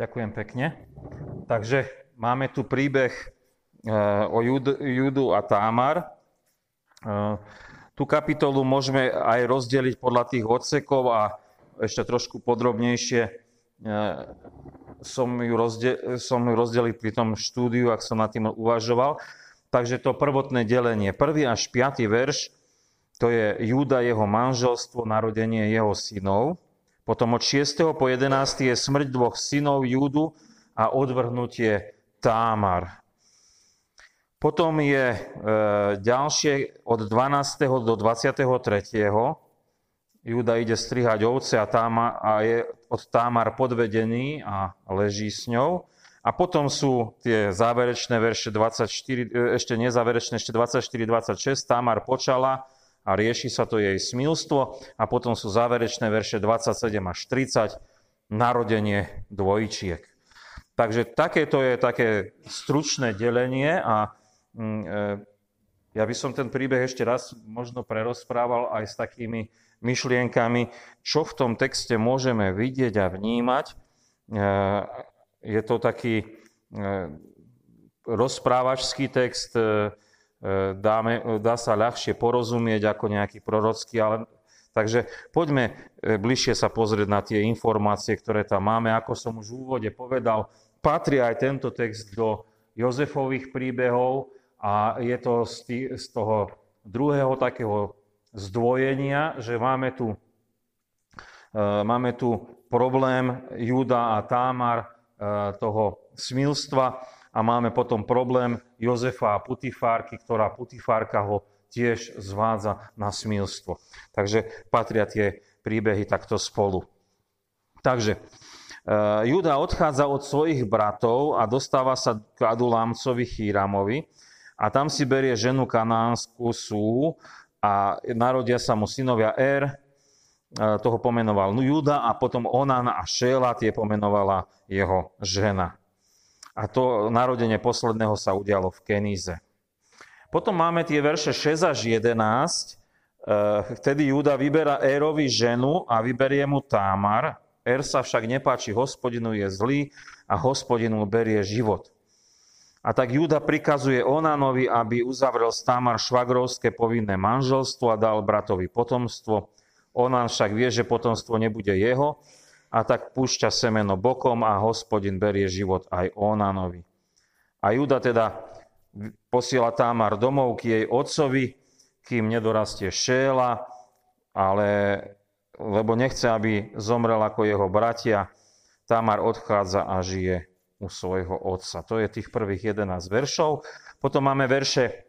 Ďakujem pekne. Takže máme tu príbeh e, o Judu a Támar. E, tú kapitolu môžeme aj rozdeliť podľa tých odsekov a ešte trošku podrobnejšie e, som ju, rozdel, som ju rozdelil pri tom štúdiu, ak som nad tým uvažoval. Takže to prvotné delenie. Prvý až piatý verš, to je Júda, jeho manželstvo, narodenie jeho synov. Potom od 6. po 11. je smrť dvoch synov Júdu a odvrhnutie Támar. Potom je e, ďalšie od 12. do 23. Júda ide strihať ovce a, táma, a je od Támar podvedený a leží s ňou. A potom sú tie záverečné verše 24, e, ešte nezáverečné, ešte 24-26. Támar počala a rieši sa to jej smilstvo a potom sú záverečné verše 27 až 30, narodenie dvojčiek. Takže takéto je také stručné delenie a mm, e, ja by som ten príbeh ešte raz možno prerozprával aj s takými myšlienkami, čo v tom texte môžeme vidieť a vnímať. E, je to taký e, rozprávačský text, dáme, dá sa ľahšie porozumieť ako nejaký prorocký, ale Takže poďme e, bližšie sa pozrieť na tie informácie, ktoré tam máme. Ako som už v úvode povedal, patrí aj tento text do Jozefových príbehov a je to z, toho druhého takého zdvojenia, že máme tu, e, máme tu problém Júda a Támar e, toho smilstva a máme potom problém Jozefa a Putifárky, ktorá Putifárka ho tiež zvádza na smilstvo. Takže patria tie príbehy takto spolu. Takže e, Juda odchádza od svojich bratov a dostáva sa k Adulámcovi Chýramovi a tam si berie ženu kanánsku Sú a narodia sa mu synovia Er, e, toho pomenoval Juda a potom Onan a Šéla, tie pomenovala jeho žena. A to narodenie posledného sa udialo v Keníze. Potom máme tie verše 6 až 11. Eh, vtedy Júda vyberá Érovi ženu a vyberie mu Támar. Ér sa však nepáči hospodinu, je zlý a hospodinu berie život. A tak Júda prikazuje Onanovi, aby uzavrel s Támar švagrovské povinné manželstvo a dal bratovi potomstvo. Onan však vie, že potomstvo nebude jeho, a tak púšťa semeno bokom a hospodin berie život aj Onanovi. A Juda teda posiela Támar domov k jej otcovi, kým nedorastie Šéla, ale lebo nechce, aby zomrel ako jeho bratia, Támar odchádza a žije u svojho otca. To je tých prvých 11 veršov. Potom máme verše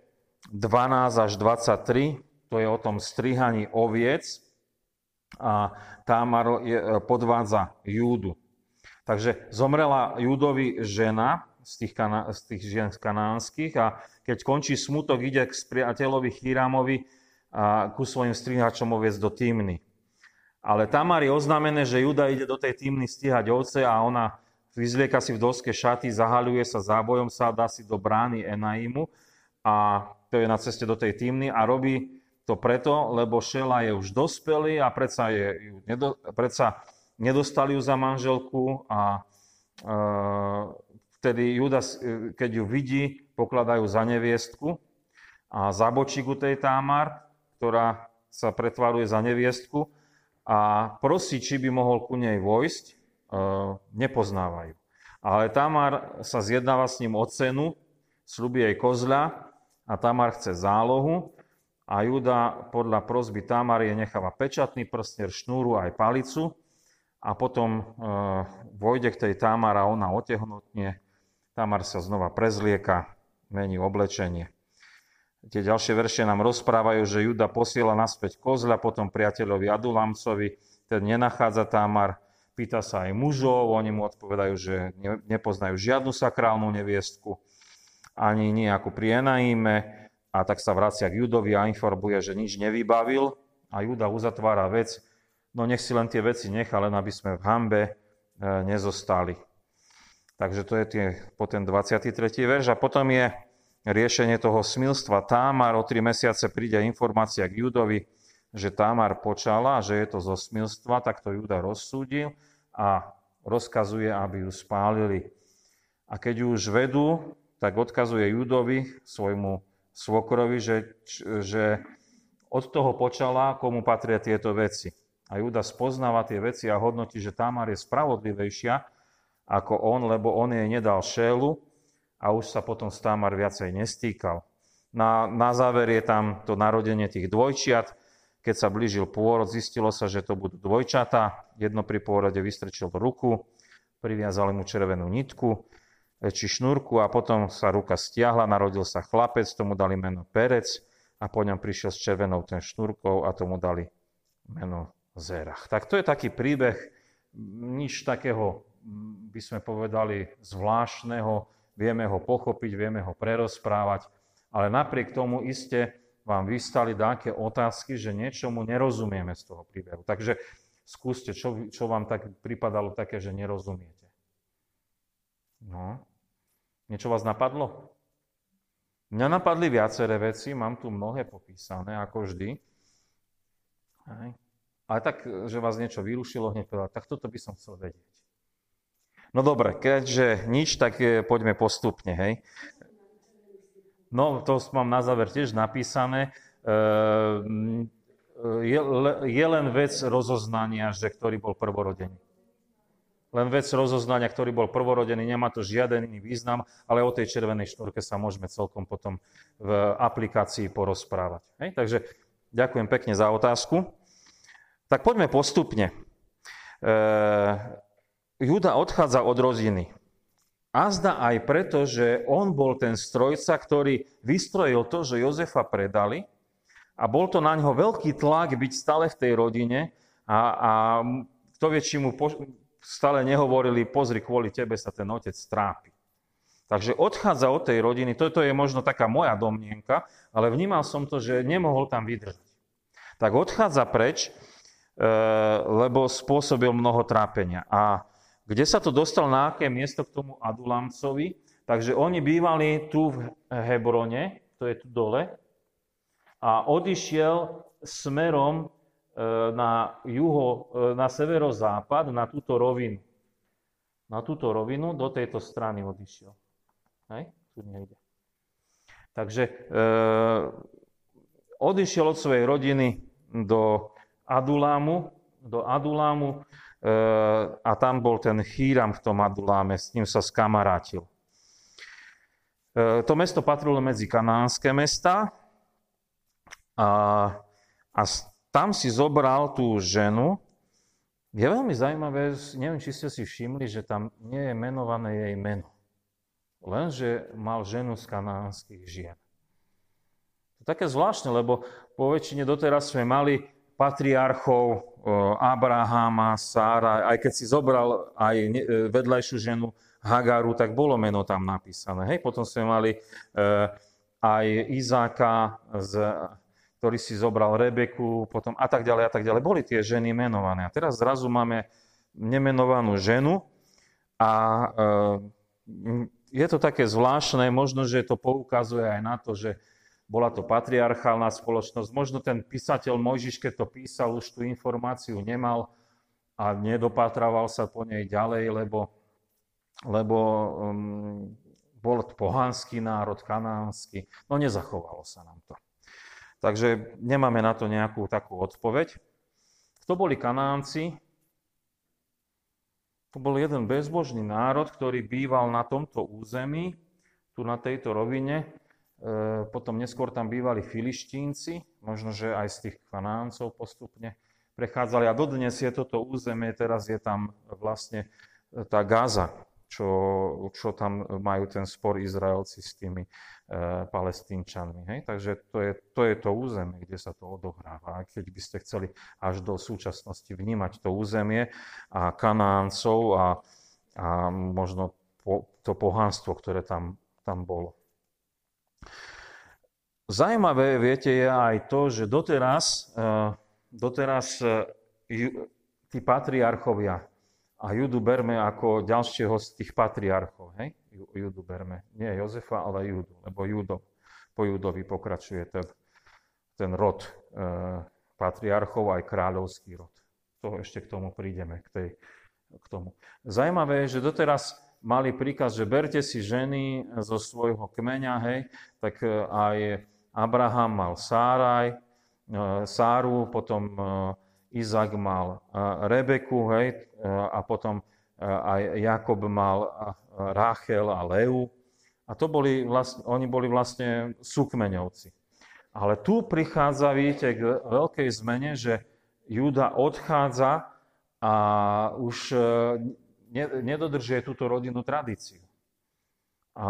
12 až 23, to je o tom strihaní oviec a Támar je, e, podvádza Júdu. Takže zomrela Júdovi žena z tých, kana, z tých žien kanánskych a keď končí smutok, ide k priateľovi Chýramovi a ku svojim strihačom oviec do Týmny. Ale Tamar je oznámené, že Juda ide do tej Týmny stíhať ovce a ona vyzlieka si v doske šaty, zahaľuje sa zábojom sa, dá si do brány Enaimu a to je na ceste do tej Týmny a robí to preto, lebo Šela je už dospelý a predsa, je, nedo, predsa nedostali ju za manželku a e, vtedy Judas, e, keď ju vidí, pokladajú za neviestku a zabočí ku tej Támar, ktorá sa pretvaruje za neviestku a prosí, či by mohol ku nej vojsť, e, nepoznávajú. Ale Tamar sa zjednáva s ním o cenu, slúbi jej kozľa a Tamar chce zálohu a Juda podľa prosby Tamar je necháva pečatný prstner, šnúru aj palicu a potom e, vojde k tej Tamar a ona otehnutne. Tamar sa znova prezlieka, mení oblečenie. Tie ďalšie verše nám rozprávajú, že Juda posiela naspäť kozľa, potom priateľovi Adulamcovi, ten nenachádza Tamar, pýta sa aj mužov, oni mu odpovedajú, že nepoznajú žiadnu sakrálnu neviestku, ani nejakú pri Enaíme, a tak sa vracia k Judovi a informuje, že nič nevybavil a Juda uzatvára vec, no nech si len tie veci nechá, len aby sme v hambe e, nezostali. Takže to je tie, po ten 23. verš a potom je riešenie toho smilstva. Támar o tri mesiace príde informácia k Judovi, že Támar počala, že je to zo smilstva, tak to Juda rozsúdil a rozkazuje, aby ju spálili. A keď ju už vedú, tak odkazuje Judovi, svojmu svokrovi, že, že od toho počala, komu patria tieto veci. A Juda spoznáva tie veci a hodnotí, že Tamar je spravodlivejšia ako on, lebo on jej nedal šélu a už sa potom s Tamar viacej nestýkal. Na, na záver je tam to narodenie tých dvojčiat, keď sa blížil pôrod, zistilo sa, že to budú dvojčata. Jedno pri pôrode vystrečil ruku, priviazali mu červenú nitku či šnúrku a potom sa ruka stiahla, narodil sa chlapec, tomu dali meno Perec a po ňom prišiel s červenou ten šnúrkou a tomu dali meno Zerach. Tak to je taký príbeh, nič takého by sme povedali zvláštneho, vieme ho pochopiť, vieme ho prerozprávať, ale napriek tomu iste vám vystali také otázky, že niečomu nerozumieme z toho príbehu. Takže skúste, čo, čo vám tak pripadalo také, že nerozumiete. No. Niečo vás napadlo? Mňa napadli viaceré veci, mám tu mnohé popísané, ako vždy. Hej. Ale tak, že vás niečo vyrušilo, hneď povedal, tak toto by som chcel vedieť. No dobre, keďže nič, tak poďme postupne, hej. No, to mám na záver tiež napísané. Ehm, je, je len vec rozoznania, že ktorý bol prvorodený. Len vec rozoznania, ktorý bol prvorodený, nemá to žiaden iný význam, ale o tej červenej šnúrke sa môžeme celkom potom v aplikácii porozprávať. Hej? Takže ďakujem pekne za otázku. Tak poďme postupne. Ehm, Juda odchádza od rodiny. A zda aj preto, že on bol ten strojca, ktorý vystrojil to, že Jozefa predali a bol to na ňo veľký tlak byť stále v tej rodine a, a kto vie, či mu po, stále nehovorili, pozri, kvôli tebe sa ten otec trápi. Takže odchádza od tej rodiny, toto je možno taká moja domnienka, ale vnímal som to, že nemohol tam vydržať. Tak odchádza preč, e, lebo spôsobil mnoho trápenia. A kde sa to dostal na aké miesto k tomu Adulamcovi. Takže oni bývali tu v Hebrone, to je tu dole, a odišiel smerom na juho, e, na severozápad, na túto rovinu. Na túto rovinu do tejto strany odišiel. Hej? Tu nejde. Takže e, odišiel od svojej rodiny do Adulámu, do Adulámu, a tam bol ten Chýram v tom Aduláme, s ním sa skamarátil. To mesto patrilo medzi kanánske mesta a, a tam si zobral tú ženu. Je veľmi zaujímavé, neviem, či ste si všimli, že tam nie je menované jej meno. Lenže mal ženu z kanánskych žien. To je také zvláštne, lebo po väčšine doteraz sme mali patriarchov Abrahama, Sára, aj keď si zobral aj e, vedľajšiu ženu Hagaru, tak bolo meno tam napísané. Hej, potom sme mali e, aj Izáka, ktorý si zobral Rebeku, potom a tak ďalej a tak ďalej. Boli tie ženy menované. A teraz zrazu máme nemenovanú ženu a e, je to také zvláštne, možno, že to poukazuje aj na to, že bola to patriarchálna spoločnosť. Možno ten písateľ Mojžiš, keď to písal, už tú informáciu nemal a nedopatrával sa po nej ďalej, lebo, lebo um, bol pohanský národ, kanánsky. No nezachovalo sa nám to. Takže nemáme na to nejakú takú odpoveď. Kto boli Kanánci? To bol jeden bezbožný národ, ktorý býval na tomto území, tu na tejto rovine, E, potom neskôr tam bývali filištínci, možno, že aj z tých kanáncov postupne prechádzali. A dodnes je toto územie, teraz je tam vlastne e, tá Gaza, čo, čo tam majú ten spor Izraelci s tými palestínčanmi. Hej? Takže to je, to je to územie, kde sa to odohráva. Keď by ste chceli až do súčasnosti vnímať to územie a kanáncov a, a možno po, to pohánstvo, ktoré tam, tam bolo. Zajímavé, viete, je aj to, že doteraz, eh, doteraz eh, tí patriarchovia, a Judu berme ako ďalšieho z tých patriarchov, hej? Judu berme. Nie Jozefa, ale Judu, lebo Judo, po Judovi pokračuje ten, ten rod e, patriarchov, aj kráľovský rod. To ešte k tomu prídeme, k tej k tomu. Zajímavé je, že doteraz mali príkaz, že berte si ženy zo svojho kmeňa, hej, tak e, aj Abraham mal Sáraj, e, Sáru, potom e, Izak mal Rebeku, hej, a potom aj Jakob mal Ráchel a Leu. A to boli vlastne, oni boli vlastne súkmeňovci. Ale tu prichádza, vidíte, k veľkej zmene, že Júda odchádza a už nedodržuje túto rodinnú tradíciu. A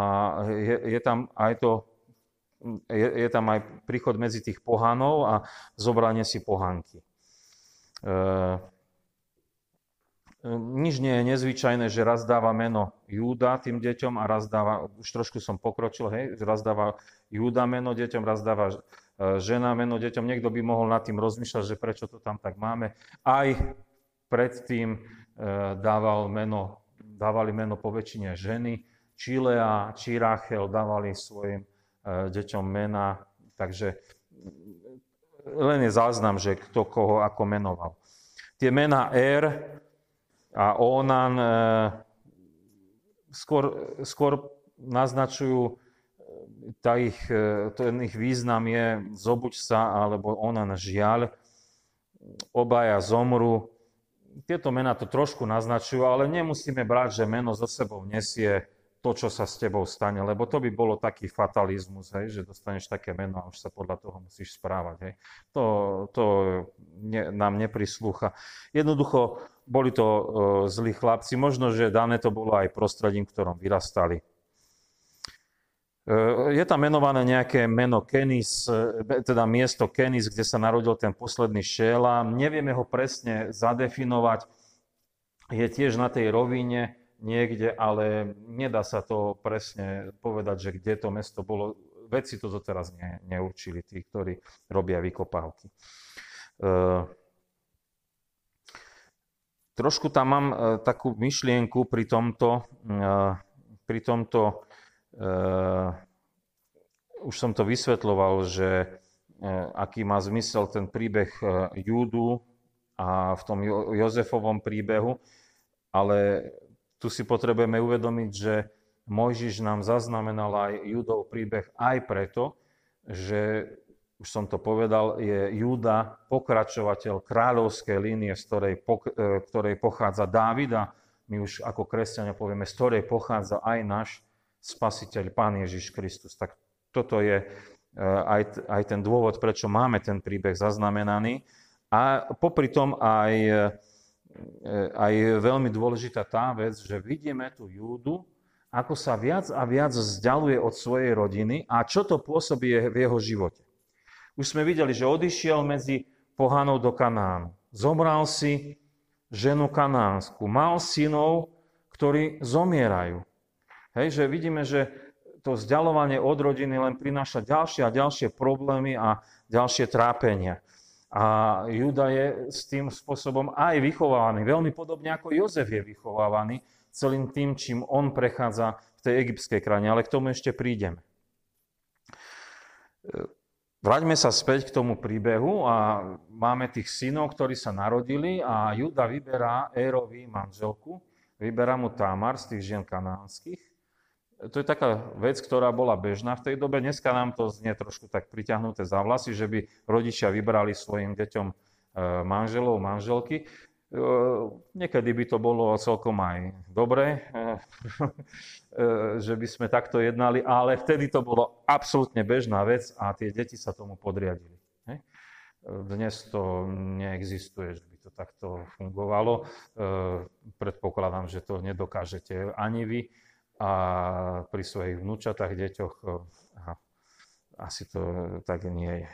je, je tam aj to, je, je tam aj príchod medzi tých pohanov a zobranie si pohanky. E, nič nie je nezvyčajné, že raz dáva meno Júda tým deťom a raz dáva, už trošku som pokročil, hej, raz dáva Júda meno deťom, raz dáva e, žena meno deťom. Niekto by mohol nad tým rozmýšľať, že prečo to tam tak máme. Aj predtým E, dával meno, dávali meno po väčšine ženy, či Lea, či Rachel dávali svojim e, deťom mena, takže len je záznam, že kto koho ako menoval. Tie mená Er a Onan e, skôr, skôr naznačujú, tá ich, ten ich význam je zobuď sa, alebo Onan žiaľ. Obaja zomru, tieto mená to trošku naznačujú, ale nemusíme brať, že meno so sebou nesie to, čo sa s tebou stane, lebo to by bolo taký fatalizmus, hej, že dostaneš také meno a už sa podľa toho musíš správať. Hej. To, to ne, nám neprislúcha. Jednoducho boli to uh, zlí chlapci, možno, že dané to bolo aj prostredím, v ktorom vyrastali. Uh, je tam menované nejaké meno Kenis, uh, teda miesto Kenis, kde sa narodil ten posledný Šéla. Nevieme ho presne zadefinovať. Je tiež na tej rovine, niekde, ale nedá sa to presne povedať, že kde to mesto bolo. Vedci to doteraz ne, neurčili, tí, ktorí robia vykopávky. E, trošku tam mám e, takú myšlienku pri tomto, e, pri tomto e, už som to vysvetloval, že aký má zmysel ten príbeh Júdu a v tom Jozefovom príbehu, ale tu si potrebujeme uvedomiť, že Mojžiš nám zaznamenal aj Judov príbeh aj preto, že, už som to povedal, je Júda pokračovateľ kráľovskej línie, z ktorej, e, ktorej pochádza Dávida. My už ako kresťania povieme, z ktorej pochádza aj náš spasiteľ, Pán Ježiš Kristus. Tak toto je e, aj, aj ten dôvod, prečo máme ten príbeh zaznamenaný. A popri tom aj a je veľmi dôležitá tá vec, že vidíme tu Júdu, ako sa viac a viac vzdialuje od svojej rodiny a čo to pôsobí v jeho živote. Už sme videli, že odišiel medzi pohanov do Kanánu. Zomral si ženu kanánsku. Mal synov, ktorí zomierajú. Hej, že vidíme, že to vzdialovanie od rodiny len prináša ďalšie a ďalšie problémy a ďalšie trápenia. A Juda je s tým spôsobom aj vychovávaný, veľmi podobne ako Jozef je vychovávaný celým tým, čím on prechádza v tej egyptskej krajine. Ale k tomu ešte prídeme. Vráťme sa späť k tomu príbehu a máme tých synov, ktorí sa narodili a Juda vyberá Érovi manželku, vyberá mu Tamar z tých žien kanánskych to je taká vec, ktorá bola bežná v tej dobe. Dneska nám to znie trošku tak priťahnuté za vlasy, že by rodičia vybrali svojim deťom e, manželov, manželky. Niekedy by to bolo celkom aj dobré, e, že by sme takto jednali, ale vtedy to bolo absolútne bežná vec a tie deti sa tomu podriadili. Dnes to neexistuje, že by to takto fungovalo. Predpokladám, že to nedokážete ani vy a pri svojich vnúčatách, deťoch aha, asi to tak nie je.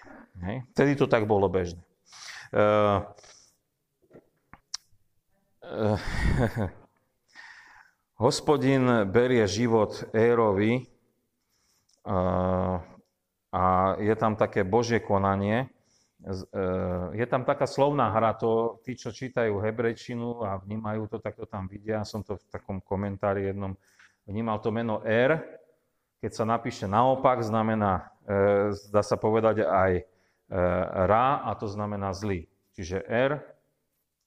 Vtedy to tak bolo bežné. Uh, hospodin berie život Érovi uh, a je tam také Božie konanie. Je tam taká slovná hra, to tí, čo čítajú hebrejčinu a vnímajú to, tak to tam vidia. Som to v takom komentári jednom vnímal to meno R. Keď sa napíše naopak, znamená, dá sa povedať aj Ra, a to znamená zlý. Čiže R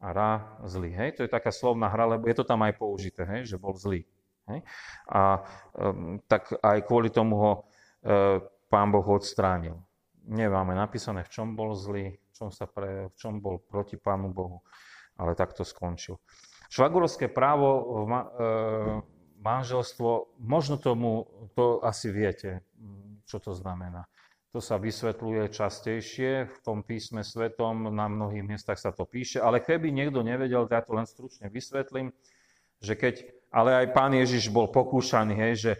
a Ra zlý. Hej? To je taká slovná hra, lebo je to tam aj použité, hej? že bol zlý. Hej? A um, tak aj kvôli tomu ho uh, pán Boh odstránil. Nemáme napísané, v čom bol zlý, v čom, sa pre, v čom bol proti pánu Bohu, ale tak to skončil. Švagurovské právo, ma, e, manželstvo, možno tomu, to asi viete, čo to znamená. To sa vysvetľuje častejšie v tom písme svetom, na mnohých miestach sa to píše, ale keby niekto nevedel, ja to len stručne vysvetlím, že keď, ale aj pán Ježiš bol pokúšaný, hej, že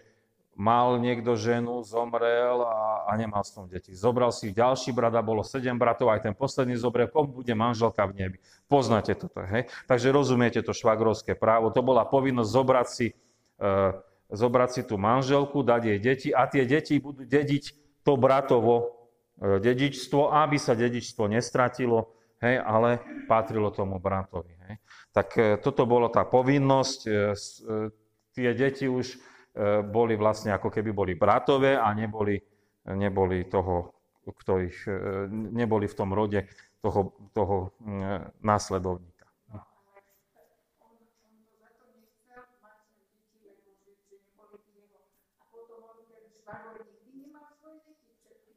mal niekto ženu, zomrel a, a nemal s tom deti. Zobral si ďalší brat a bolo sedem bratov, aj ten posledný zomrel, komu bude manželka v nebi. Poznáte toto, hej? Takže rozumiete to švagrovské právo. To bola povinnosť zobrať si, e, zobrať si tú manželku, dať jej deti a tie deti budú dediť to bratovo e, dedičstvo, aby sa dedičstvo nestratilo, hej, ale patrilo tomu bratovi. Hej. Tak e, toto bolo tá povinnosť. E, tie deti už boli vlastne ako keby boli bratové a neboli, neboli toho, kto ich, neboli v tom rode toho, toho následovníka.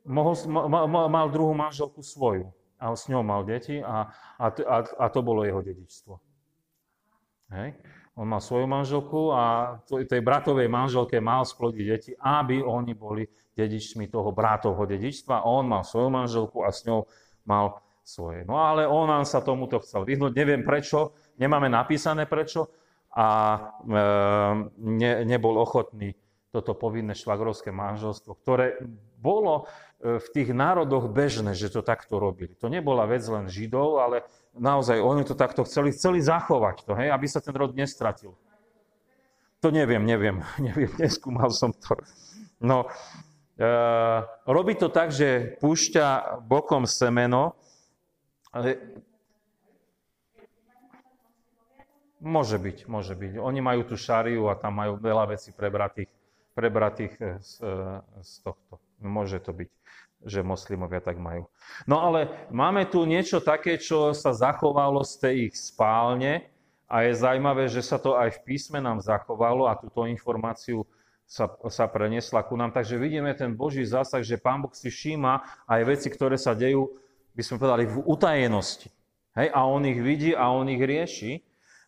Mohol, mal, mal druhú manželku svoju a s ňou mal deti a, a, a, a to bolo jeho dedičstvo. Hej. On mal svoju manželku a tej bratovej manželke mal splodiť deti, aby oni boli dedičmi toho bratovho dedičstva. On mal svoju manželku a s ňou mal svoje. No ale on sa tomuto chcel vyhnúť. Neviem prečo, nemáme napísané prečo a e, ne, nebol ochotný toto povinné švagrovské manželstvo, ktoré bolo e, v tých národoch bežné, že to takto robili. To nebola vec len Židov, ale naozaj oni to takto chceli, chceli zachovať to, hej, aby sa ten rod nestratil. To neviem, neviem, neviem, neskúmal som to. No, e, robí to tak, že púšťa bokom semeno, ale Môže byť, môže byť. Oni majú tu šariu a tam majú veľa vecí prebratých prebratých eh, z, eh, z tohto. Môže to byť, že moslimovia tak majú. No ale máme tu niečo také, čo sa zachovalo z tej ich spálne a je zaujímavé, že sa to aj v písme nám zachovalo a túto informáciu sa, sa preniesla ku nám. Takže vidíme ten Boží zásah, že Pán Boh si všíma aj veci, ktoré sa dejú, by sme povedali, v utajenosti. Hej? A on ich vidí a on ich rieši.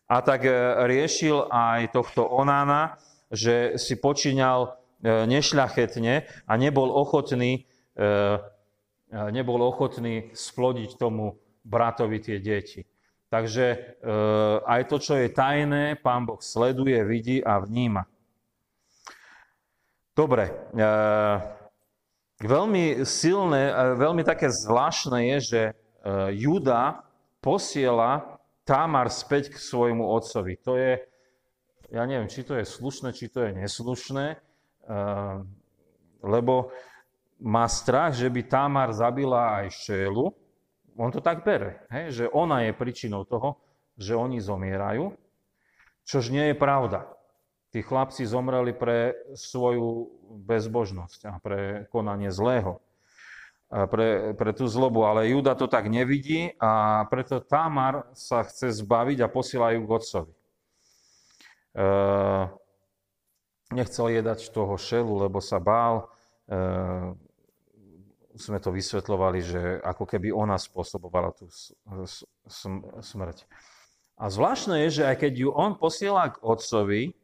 A tak eh, riešil aj tohto Onána, že si počíňal e, nešľachetne a nebol ochotný, e, e, nebol ochotný splodiť tomu bratovi tie deti. Takže aj to, čo je tajné, pán Boh sleduje, vidí a vníma. Dobre. Veľmi silné, veľmi také zvláštne je, že Juda posiela Tamar späť k svojmu otcovi. To je, ja neviem, či to je slušné, či to je neslušné, lebo má strach, že by Tamar zabila aj Šélu. On to tak bere, hej, že ona je príčinou toho, že oni zomierajú, čož nie je pravda. Tí chlapci zomreli pre svoju bezbožnosť a pre konanie zlého, pre, pre tú zlobu. Ale Juda to tak nevidí a preto Tamar sa chce zbaviť a posielajú k otcovi. Ehm, nechcel jedať toho šelu, lebo sa bál. Ehm, sme to vysvetľovali, že ako keby ona spôsobovala tú smrť. A zvláštne je, že aj keď ju on posiela k otcovi,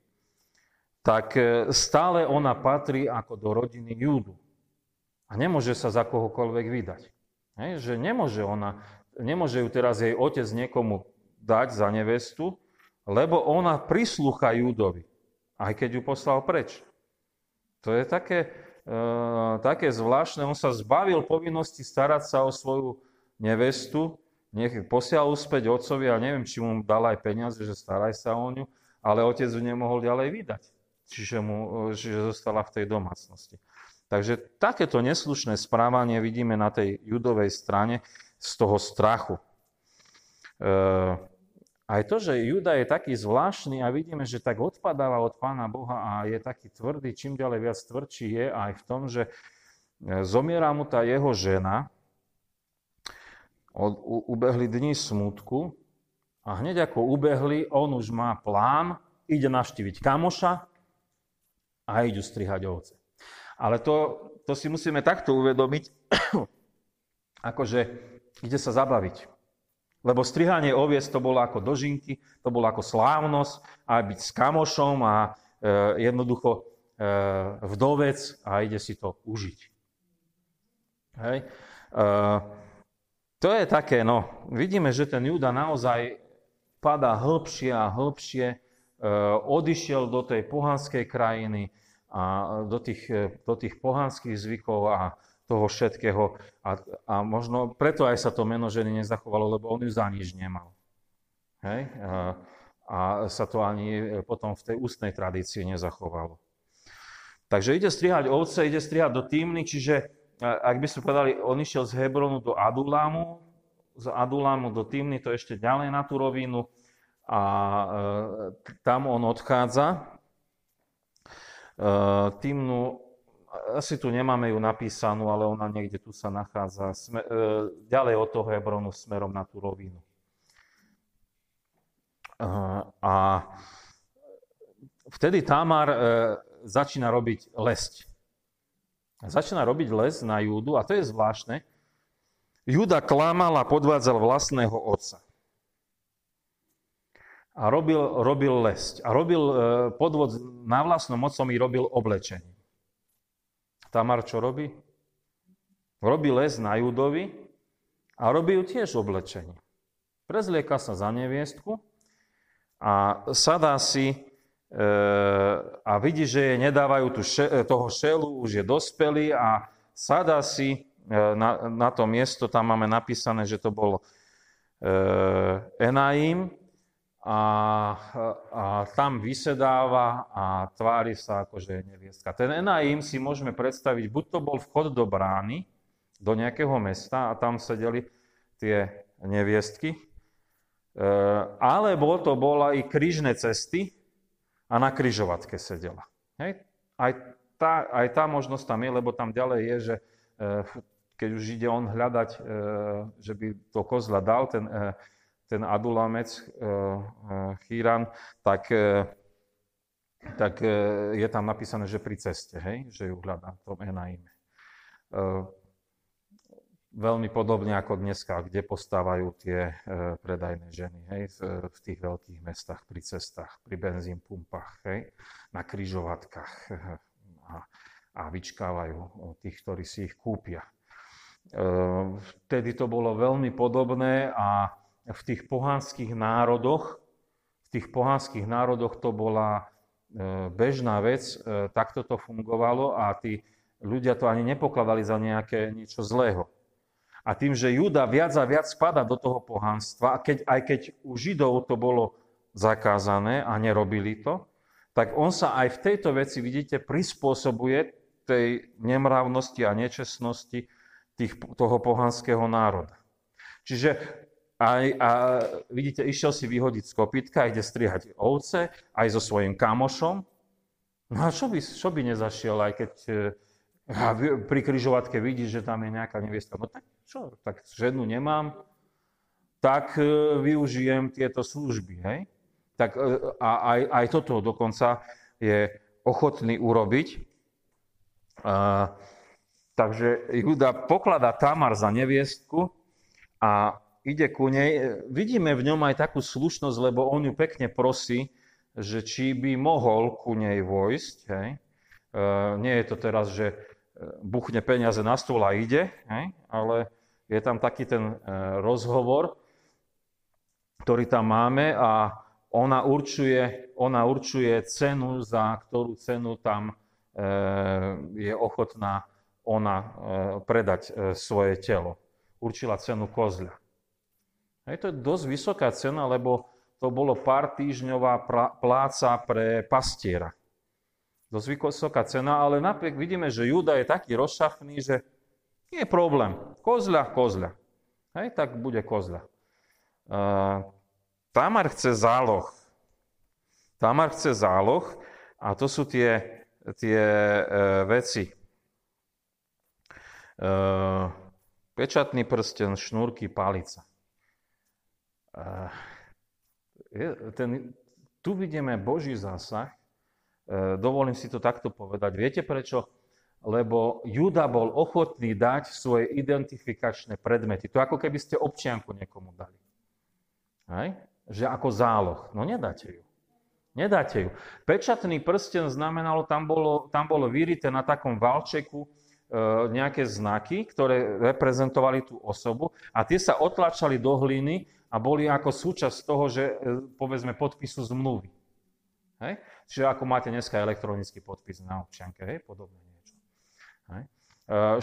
tak e, stále ona patrí ako do rodiny Júdu. A nemôže sa za kohokoľvek vydať. Hej, že nemôže ona, nemôže ju teraz jej otec niekomu dať za nevestu, lebo ona prislúcha Júdovi, aj keď ju poslal preč. To je také, e, také zvláštne. On sa zbavil povinnosti starať sa o svoju nevestu, nech posial uspäť otcovi, a neviem, či mu dal aj peniaze, že staraj sa o ňu, ale otec ju nemohol ďalej vydať. Čiže, mu, čiže zostala v tej domácnosti. Takže takéto neslušné správanie vidíme na tej judovej strane z toho strachu. E, aj to, že Juda je taký zvláštny a vidíme, že tak odpadáva od Pána Boha a je taký tvrdý, čím ďalej viac tvrdší je aj v tom, že e, zomiera mu tá jeho žena, od, u, ubehli dni smutku A hneď ako ubehli, on už má plán, ide navštíviť kamoša a idú strihať ovce. Ale to, to si musíme takto uvedomiť, akože ide sa zabaviť. Lebo strihanie oviec to bolo ako dožinky, to bolo ako slávnosť, a byť s kamošom a e, jednoducho e, vdovec a ide si to užiť. Hej. E, to je také, no, vidíme, že ten Juda naozaj padá hĺbšie a hĺbšie, e, odišiel do tej pohanskej krajiny a do tých, e, do tých pohanských zvykov a toho všetkého. A, a možno preto aj sa to meno ženy nezachovalo, lebo on ju za nič nemal. Hej? A, a sa to ani potom v tej ústnej tradícii nezachovalo. Takže ide strihať ovce, ide strihať do Týmny, čiže ak by sme povedali, on išiel z Hebronu do Adulámu, z Adulámu do Týmny, to ešte ďalej na tú rovinu a e, tam on odchádza. E, Týmnu, asi tu nemáme ju napísanú, ale ona niekde tu sa nachádza, sme, e, ďalej od toho Hebronu smerom na tú rovinu. E, a vtedy Tamar e, začína robiť lesť. Začína robiť les na Júdu a to je zvláštne, Juda klamal a podvádzal vlastného otca. A robil, robil lesť. A robil e, podvod na vlastnom otcom i robil oblečenie. Tamar čo robí? Robí les na Judovi a robí ju tiež oblečenie. Prezlieka sa za neviestku a sadá si e, a vidí, že jej nedávajú tu še, toho šelu, už je dospelý a sadá si E, na, na to miesto, tam máme napísané, že to bol e, Enaim a, a tam vysedáva a tvári sa ako, že je neviestka. Ten Enaim si môžeme predstaviť, buď to bol vchod do brány, do nejakého mesta a tam sedeli tie neviestky, e, alebo to bola i krížne cesty a na kryžovatke sedela. Hej? Aj, tá, aj tá možnosť tam je, lebo tam ďalej je, že keď už ide on hľadať, e, že by to kozla dal, ten, e, ten adulamec e, Chýran, tak, tak je tam napísané, že pri ceste, hej, že ju hľadá v tom Enaime. Veľmi podobne ako dneska, kde postávajú tie predajné ženy, hej, v tých veľkých mestách, pri cestách, pri benzín pumpách, hej, na kryžovatkách a, a vyčkávajú tých, ktorí si ich kúpia. Vtedy to bolo veľmi podobné a v tých pohanských národoch, v tých pohanských národoch to bola e, bežná vec, e, takto to fungovalo a tí ľudia to ani nepokladali za nejaké niečo zlého. A tým, že Júda viac a viac spada do toho pohanstva, a keď, aj keď u Židov to bolo zakázané a nerobili to, tak on sa aj v tejto veci, vidíte, prispôsobuje tej nemravnosti a nečestnosti tých, toho pohanského národa. Čiže aj, a vidíte, išiel si vyhodiť z kopytka, ide strihať ovce, aj so svojím kamošom. No a čo by, čo by nezašiel, aj keď e, a pri križovatke vidí, že tam je nejaká neviesta. No tak čo, tak ženu nemám, tak e, využijem tieto služby. Hej? Tak, e, a aj, aj toto dokonca je ochotný urobiť. A, Takže Juda pokladá Tamar za neviestku a ide ku nej. Vidíme v ňom aj takú slušnosť, lebo on ju pekne prosí, že či by mohol ku nej vojsť. Hej. E, nie je to teraz, že e, buchne peniaze na stôl a ide, hej, ale je tam taký ten e, rozhovor, ktorý tam máme a ona určuje, ona určuje cenu, za ktorú cenu tam e, je ochotná ona e, predať e, svoje telo. Určila cenu kozľa. Hej, to je dosť vysoká cena, lebo to bolo pár týždňová pláca pre pastiera. Dosť vysoká cena, ale napriek vidíme, že Júda je taký rozšafný, že nie je problém. Kozľa, kozľa. Hej, tak bude kozľa. Uh, Tamar chce záloh. Tamar chce záloh a to sú tie, tie uh, veci. Pečatný prsten, šnúrky, palica. Ten, tu vidíme Boží zásah. E, dovolím si to takto povedať. Viete prečo? Lebo Juda bol ochotný dať svoje identifikačné predmety. To ako keby ste občianku niekomu dali. Hej? Že ako záloh. No nedáte ju. Nedáte ju. Pečatný prsten znamenalo, tam bolo, tam bolo vyrité na takom valčeku e, nejaké znaky, ktoré reprezentovali tú osobu a tie sa otlačali do hliny a boli ako súčasť toho, že e, povedzme podpisu zmluvy. Hej? Čiže ako máte dneska elektronický podpis na občianke, hej? podobne niečo. Hej? E,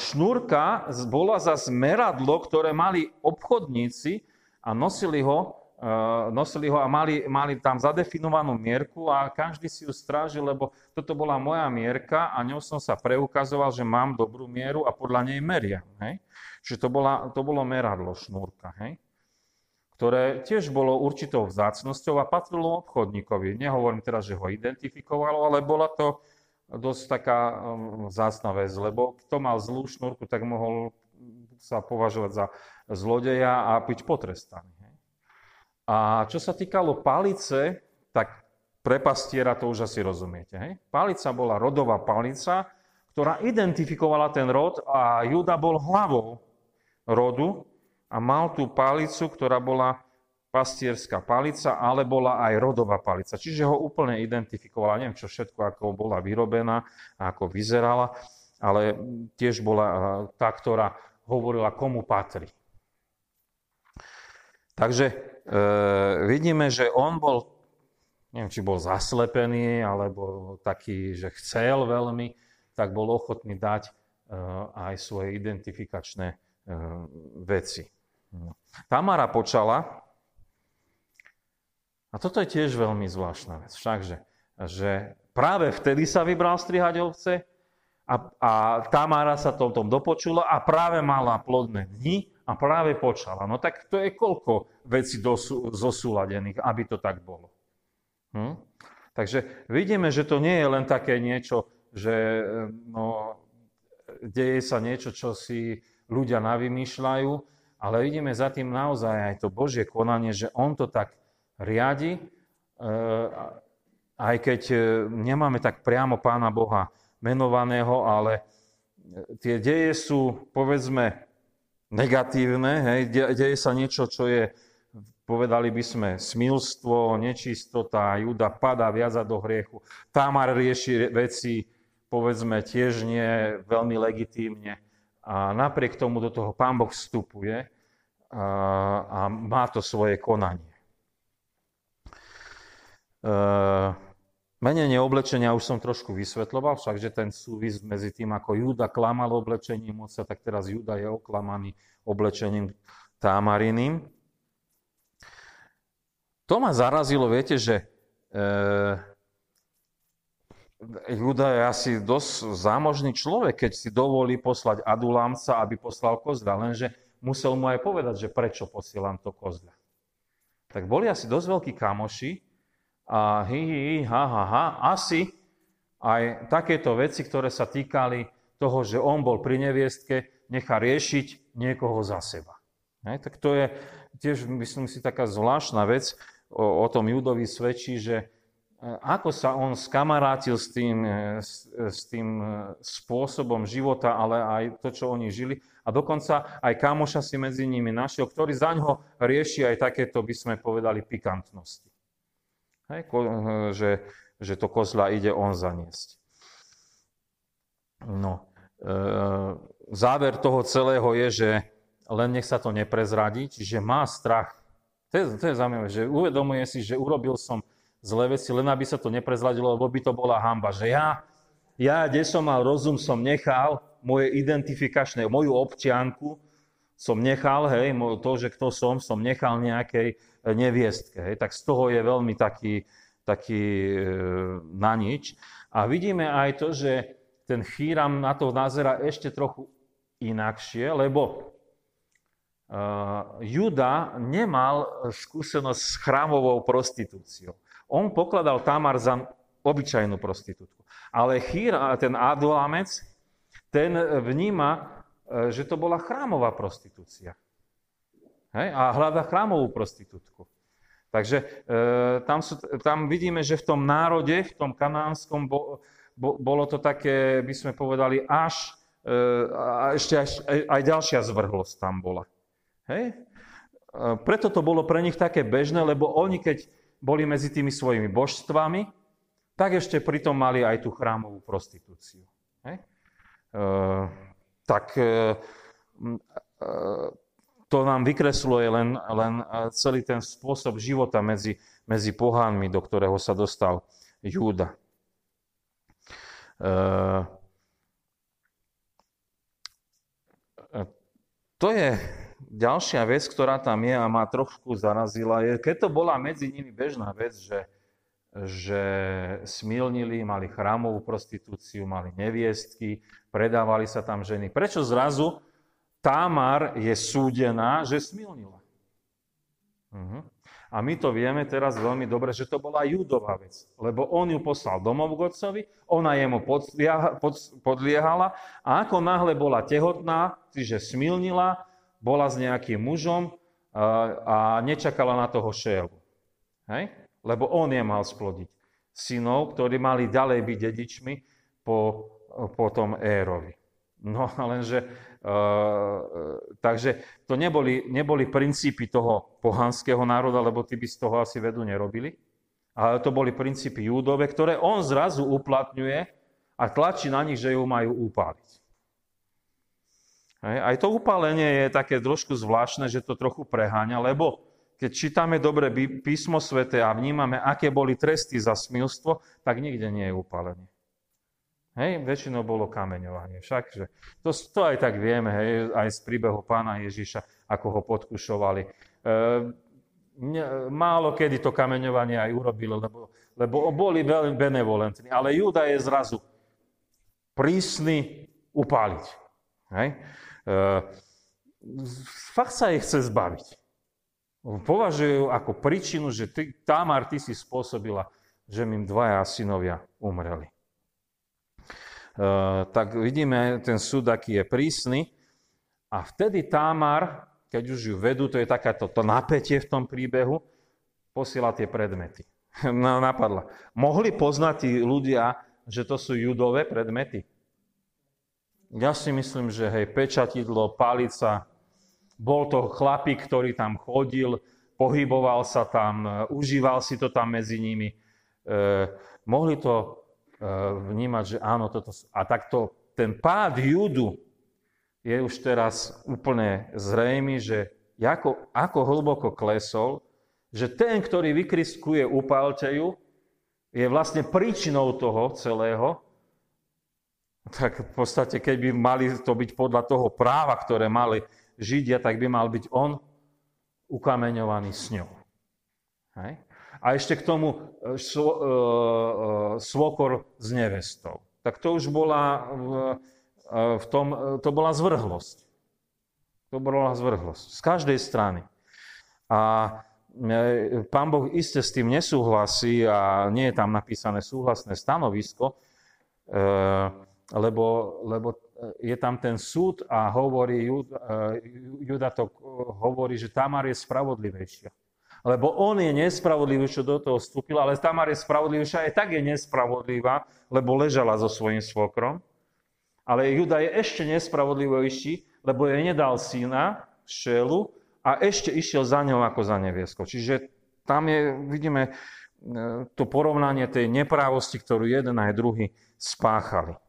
šnúrka bola za meradlo, ktoré mali obchodníci a nosili ho Eh, nosili ho a mali, mali tam zadefinovanú mierku a každý si ju strážil, lebo toto bola moja mierka a ňou som sa preukazoval, že mám dobrú mieru a podľa nej meria. Hej? Čiže to, bola, to bolo meradlo, šnúrka, hej? Ktoré tiež bolo určitou vzácnosťou a patrilo obchodníkovi. Nehovorím teraz, že ho identifikovalo, ale bola to dosť taká um, vzácna vec, lebo kto mal zlú šnúrku, tak mohol sa považovať za zlodeja a byť potrestaný. A čo sa týkalo palice, tak pre pastiera to už asi rozumiete. Hej? Palica bola rodová palica, ktorá identifikovala ten rod a Juda bol hlavou rodu a mal tú palicu, ktorá bola pastierská palica, ale bola aj rodová palica. Čiže ho úplne identifikovala, neviem čo všetko, ako bola vyrobená a ako vyzerala, ale tiež bola eh, tá, ktorá hovorila, komu patrí. Takže e, vidíme, že on bol, neviem, či bol zaslepený, alebo taký, že chcel veľmi, tak bol ochotný dať e, aj svoje identifikačné e, veci. Tamara počala, a toto je tiež veľmi zvláštna vec, všakže, že práve vtedy sa vybral strihať ovce a, a Tamara sa to tom dopočula a práve mala plodné dni a práve počala. No tak to je koľko vecí zosúladených, aby to tak bolo. Hm? Takže vidíme, že to nie je len také niečo, že no, deje sa niečo, čo si ľudia navymýšľajú, ale vidíme za tým naozaj aj to Božie konanie, že On to tak riadi, e, aj keď e, nemáme tak priamo Pána Boha menovaného, ale tie deje sú, povedzme, negatívne, hej, deje sa niečo, čo je, povedali by sme, smilstvo, nečistota, Juda padá viac do hriechu, Tamar rieši veci, povedzme, tiež nie veľmi legitímne. A napriek tomu do toho Pán Boh vstupuje a, a má to svoje konanie. E, Menenie oblečenia už som trošku vysvetloval, však že ten súvis medzi tým, ako Júda klamal oblečením otca, tak teraz Júda je oklamaný oblečením támariným. To ma zarazilo, viete, že e, Júda je asi dosť zámožný človek, keď si dovolí poslať Adulámca, aby poslal kozľa, lenže musel mu aj povedať, že prečo posielam to kozľa. Tak boli asi dosť veľkí kamoši, a hi, hi, hi, ha, ha, ha, asi aj takéto veci, ktoré sa týkali toho, že on bol pri neviestke, nechá riešiť niekoho za seba. Hej, tak to je tiež, myslím si, taká zvláštna vec, o, o tom Judovi svedčí, že ako sa on skamarátil s tým, e, s, s tým e, spôsobom života, ale aj to, čo oni žili. A dokonca aj kamoša si medzi nimi našiel, ktorý za ňo rieši aj takéto, by sme povedali, pikantnosti. Hej, že, že to kozla ide on zaniesť. No, e, záver toho celého je, že len nech sa to neprezradí, čiže má strach. To je, to je zaujímavé, že uvedomuje si, že urobil som zlé veci, len aby sa to neprezradilo, lebo by to bola hamba. Že ja, ja, kde som mal rozum, som nechal moje identifikačné, moju občianku, som nechal, hej, to, že kto som, som nechal nejakej neviestke. Hej. Tak z toho je veľmi taký, taký e, na nič. A vidíme aj to, že ten Chýram na to nazera ešte trochu inakšie, lebo uh, Juda nemal skúsenosť s chrámovou prostitúciou. On pokladal Tamar za obyčajnú prostitútku. Ale Chýr, ten Adulamec, ten vníma, e, že to bola chrámová prostitúcia. Hej? A hľada chrámovú prostitútku. Takže e, tam, sú, tam vidíme, že v tom národe, v tom kanánskom, bo, bo, bolo to také, by sme povedali, až, e, a ešte až, aj ďalšia zvrhlosť tam bola. Hej? E, preto to bolo pre nich také bežné, lebo oni, keď boli medzi tými svojimi božstvami, tak ešte pritom mali aj tú chrámovú prostitúciu. Hej? E, tak e, e, to nám vykresluje len, len celý ten spôsob života medzi, medzi pohánmi, do ktorého sa dostal Júda. E, to je ďalšia vec, ktorá tam je a ma trošku zarazila, je, keď to bola medzi nimi bežná vec, že, že smilnili, mali chrámovú prostitúciu, mali neviestky, predávali sa tam ženy. Prečo zrazu Támar je súdená, že smilnila? Uh-huh. A my to vieme teraz veľmi dobre, že to bola Judová vec. Lebo on ju poslal domov k otcovi, ona jemu podliehala a ako náhle bola tehotná, čiže smilnila, bola s nejakým mužom a nečakala na toho šélu. Hej? Lebo on je mal splodiť synov, ktorí mali ďalej byť dedičmi po, po tom Érovi. No lenže, uh, takže to neboli, neboli princípy toho pohanského národa, lebo ty by z toho asi vedu nerobili, ale to boli princípy júdové, ktoré on zrazu uplatňuje a tlačí na nich, že ju majú upáliť. Aj to upálenie je také trošku zvláštne, že to trochu preháňa, lebo keď čítame dobre písmo svete a vnímame, aké boli tresty za smilstvo, tak nikde nie je upálenie. Hej, väčšinou bolo kameňovanie. Však, že to, to aj tak vieme, hej, aj z príbehu pána Ježiša, ako ho podkušovali. E, ne, málo kedy to kameňovanie aj urobilo, lebo, lebo boli veľmi benevolentní. Ale Júda je zrazu prísny upáliť. Hej? Uh, fakt sa ich chce zbaviť. Považujú ako príčinu, že ty, Tamar, ty si spôsobila, že im dvaja synovia umreli. Uh, tak vidíme, ten súd, aký je prísny. A vtedy Tamar, keď už ju vedú, to je takáto to napätie v tom príbehu, posiela tie predmety. Napadla. Mohli poznať tí ľudia, že to sú judové predmety? Ja si myslím, že hej, pečatidlo, palica, bol to chlapík, ktorý tam chodil, pohyboval sa tam, e, užíval si to tam medzi nimi. E, mohli to e, vnímať, že áno, toto... A takto ten pád Judu je už teraz úplne zrejmy, že ako, ako hlboko klesol, že ten, ktorý vykriskuje upálteju, je vlastne príčinou toho celého, tak v podstate, keď by mali to byť podľa toho práva, ktoré mali Židia, tak by mal byť on ukameňovaný s ňou. Hej? A ešte k tomu e, svo, uh, uh, svokor s nevestou. Tak to už bola v, uh, v tom, to bola zvrhlosť. To bola zvrhlosť. Z každej strany. A pán Boh iste s tým nesúhlasí a nie je tam napísané súhlasné stanovisko, lebo, lebo e, je tam ten súd a hovorí, e, Juda to hovorí, že Tamar je spravodlivejšia. Lebo on je nespravodlivý, čo do toho vstúpil, ale Tamar je spravodlivejšia, aj tak je nespravodlivá, lebo ležala so svojím svokrom. Ale Juda je ešte nespravodlivejší, lebo jej nedal syna, Šelu, a ešte išiel za ňou ako za nevieskou. Čiže tam je, vidíme, e, to porovnanie tej neprávosti, ktorú jeden aj druhý spáchali.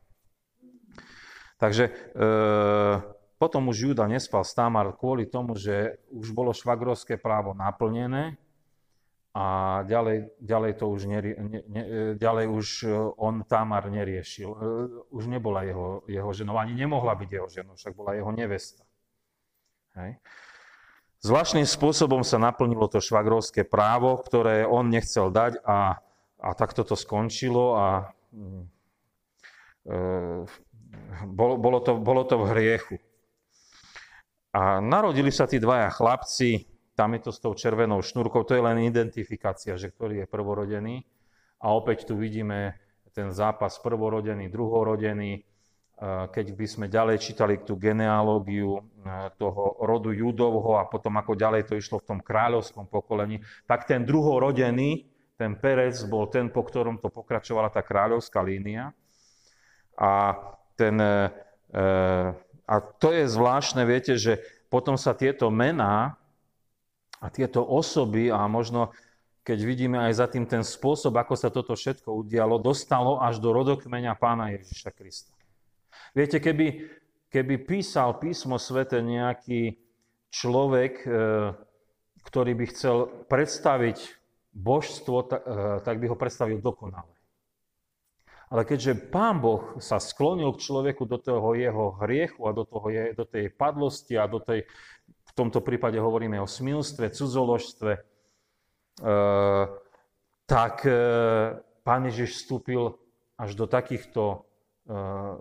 Takže e, potom už Juda nespal s Tamar kvôli tomu, že už bolo švagrovské právo naplnené a ďalej, ďalej to už, nerie, ne, ne, ďalej už on Tamar neriešil. E, už nebola jeho, jeho ženou, ani nemohla byť jeho ženou, však bola jeho nevesta. Hej. Zvláštnym spôsobom sa naplnilo to švagrovské právo, ktoré on nechcel dať a, a takto to skončilo a e, bolo, bolo, to, bolo to v hriechu. A narodili sa tí dvaja chlapci, tam je to s tou červenou šnúrkou, to je len identifikácia, že ktorý je prvorodený. A opäť tu vidíme ten zápas prvorodený, druhorodený. keď by sme ďalej čítali tú genealógiu toho rodu Judovho a potom ako ďalej to išlo v tom kráľovskom pokolení, tak ten druhorodený, ten Perec bol ten, po ktorom to pokračovala tá kráľovská línia. A, ten, a to je zvláštne, viete, že potom sa tieto mená a tieto osoby a možno keď vidíme aj za tým ten spôsob, ako sa toto všetko udialo, dostalo až do rodokmeňa pána Ježiša Krista. Viete, keby, keby písal písmo svete nejaký človek, e, ktorý by chcel predstaviť božstvo, e, tak by ho predstavil dokonale. Ale keďže pán Boh sa sklonil k človeku do toho jeho hriechu a do, toho, do tej padlosti a do tej, v tomto prípade hovoríme o smilstve, cudzoložstve, Eh, tak eh, Pán Ježiš vstúpil až do takýchto eh,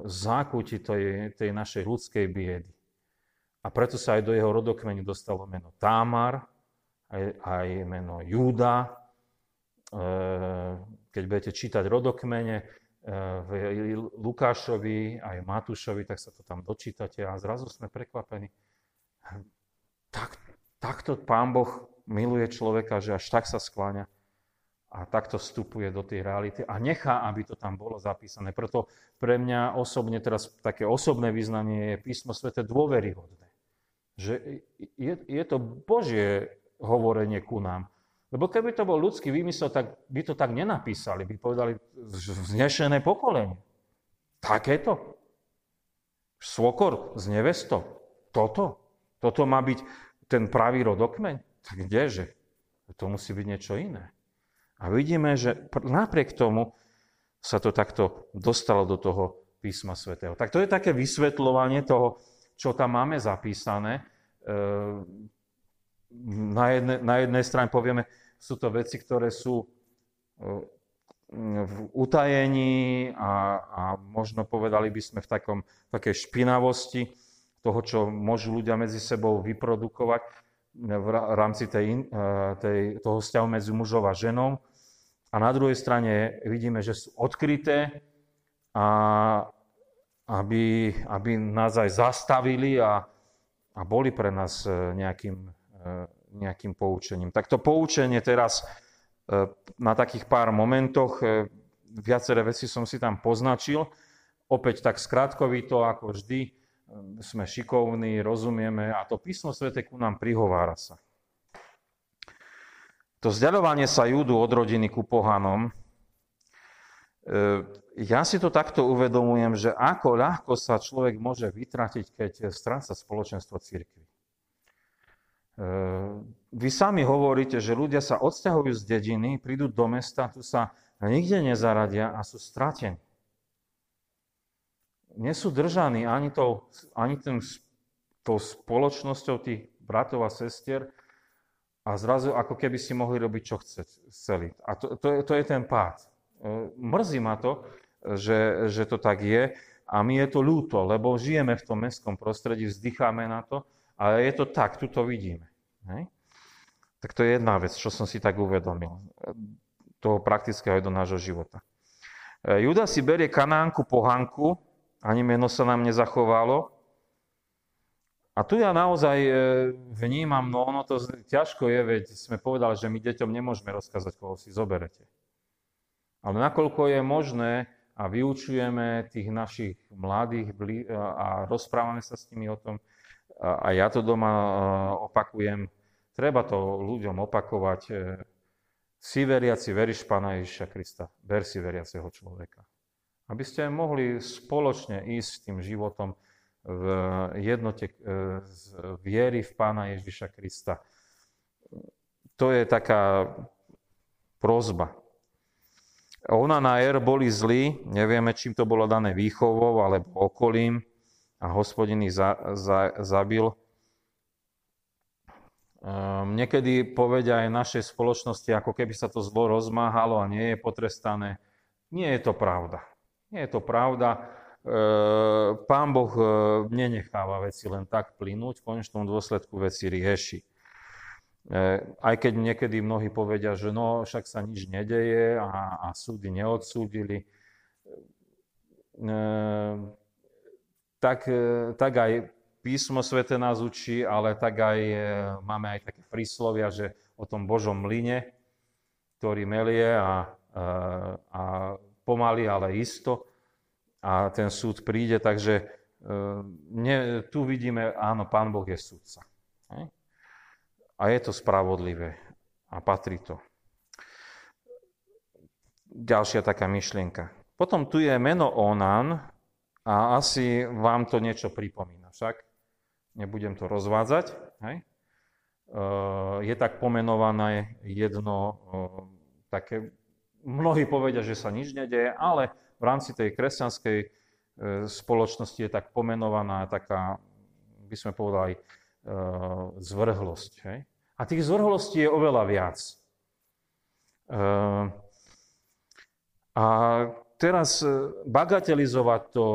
zákutí tej, tej našej ľudskej biedy. A preto sa aj do jeho rodokmenu dostalo meno Támar, aj, aj meno Júda. Keď budete čítať rodokmene v Lukášovi, aj Matúšovi, tak sa to tam dočítate a zrazu sme prekvapení. Tak, takto Pán Boh miluje človeka, že až tak sa skláňa a takto vstupuje do tej reality a nechá, aby to tam bolo zapísané. Preto pre mňa osobne teraz také osobné význanie je písmo svete dôveryhodné. Že je, je to Božie hovorenie ku nám. Lebo keby to bol ľudský výmysel, tak by to tak nenapísali. By povedali vznešené pokolenie. Takéto. Svokor s nevestou. Toto. Toto má byť ten pravý rodokmeň. Tak kdeže? To musí byť niečo iné. A vidíme, že napriek tomu sa to takto dostalo do toho písma svätého. Tak to je také vysvetľovanie toho, čo tam máme zapísané. Ehm, na jednej, na jednej strane povieme, sú to veci, ktoré sú ehm, v utajení a, a možno povedali by sme v takom, takej špinavosti toho, čo môžu ľudia medzi sebou vyprodukovať v rámci tej, eh, tej, toho vzťahu medzi mužov a ženou. A na druhej strane vidíme, že sú odkryté, a aby, aby nás aj zastavili a, a boli pre nás nejakým, nejakým poučením. Tak to poučenie teraz na takých pár momentoch, viaceré veci som si tam poznačil, opäť tak skrátkovito ako vždy, sme šikovní, rozumieme a to písmo svete ku nám prihovára sa. To vzdialovanie sa Júdu od rodiny ku pohanom, e, ja si to takto uvedomujem, že ako ľahko sa človek môže vytratiť, keď stráca spoločenstvo církvy. Vy sami hovoríte, že ľudia sa odsťahujú z dediny, prídu do mesta, tu sa nikde nezaradia a sú stratení nie sú držaní ani, tou, ani tým, tou spoločnosťou tých bratov a sestier a zrazu ako keby si mohli robiť, čo chce, chceli. A to, to, je, to je ten pád. E, mrzí ma to, že, že to tak je a my je to ľúto, lebo žijeme v tom mestskom prostredí, vzdycháme na to, ale je to tak, tu to vidíme. Hej? Tak to je jedna vec, čo som si tak uvedomil. Toho praktického aj do nášho života. E, Juda si berie kanánku pohanku, ani meno sa nám nezachovalo. A tu ja naozaj e, vnímam, no ono to ťažko je, veď sme povedali, že my deťom nemôžeme rozkázať, koho si zoberete. Ale nakoľko je možné a vyučujeme tých našich mladých a rozprávame sa s nimi o tom, a ja to doma e, opakujem, treba to ľuďom opakovať. E, si veriaci, veríš Pána Ježiša Krista, ver si veriaceho človeka. Aby ste mohli spoločne ísť s tým životom v jednote e, viery v Pána Ježiša Krista. To je taká prozba. Ona na Er boli zlí, nevieme, čím to bolo dané výchovou alebo okolím a hospodin ich za, za, zabil. Um, niekedy povedia aj našej spoločnosti, ako keby sa to zlo rozmáhalo a nie je potrestané. Nie je to pravda. Nie je to pravda. E, Pán Boh e, nenecháva veci len tak plynúť, v konečnom dôsledku veci rieši. E, aj keď niekedy mnohí povedia, že no, však sa nič nedeje a, a súdy neodsúdili. e, tak aj písmo svete nás učí, ale tak aj e, máme aj také príslovia, že o tom Božom mline, ktorý melie a, a, a pomaly, ale isto a ten súd príde, takže ne, tu vidíme, áno, Pán Boh je súdca. A je to spravodlivé a patrí to. Ďalšia taká myšlienka. Potom tu je meno Onan a asi vám to niečo pripomína. Však nebudem to rozvádzať. Hej? Je tak pomenované jedno také, mnohí povedia, že sa nič nedeje, ale v rámci tej kresťanskej e, spoločnosti je tak pomenovaná taká, by sme povedali, e, zvrhlosť. Hej? A tých zvrhlostí je oveľa viac. A teraz bagatelizovať to,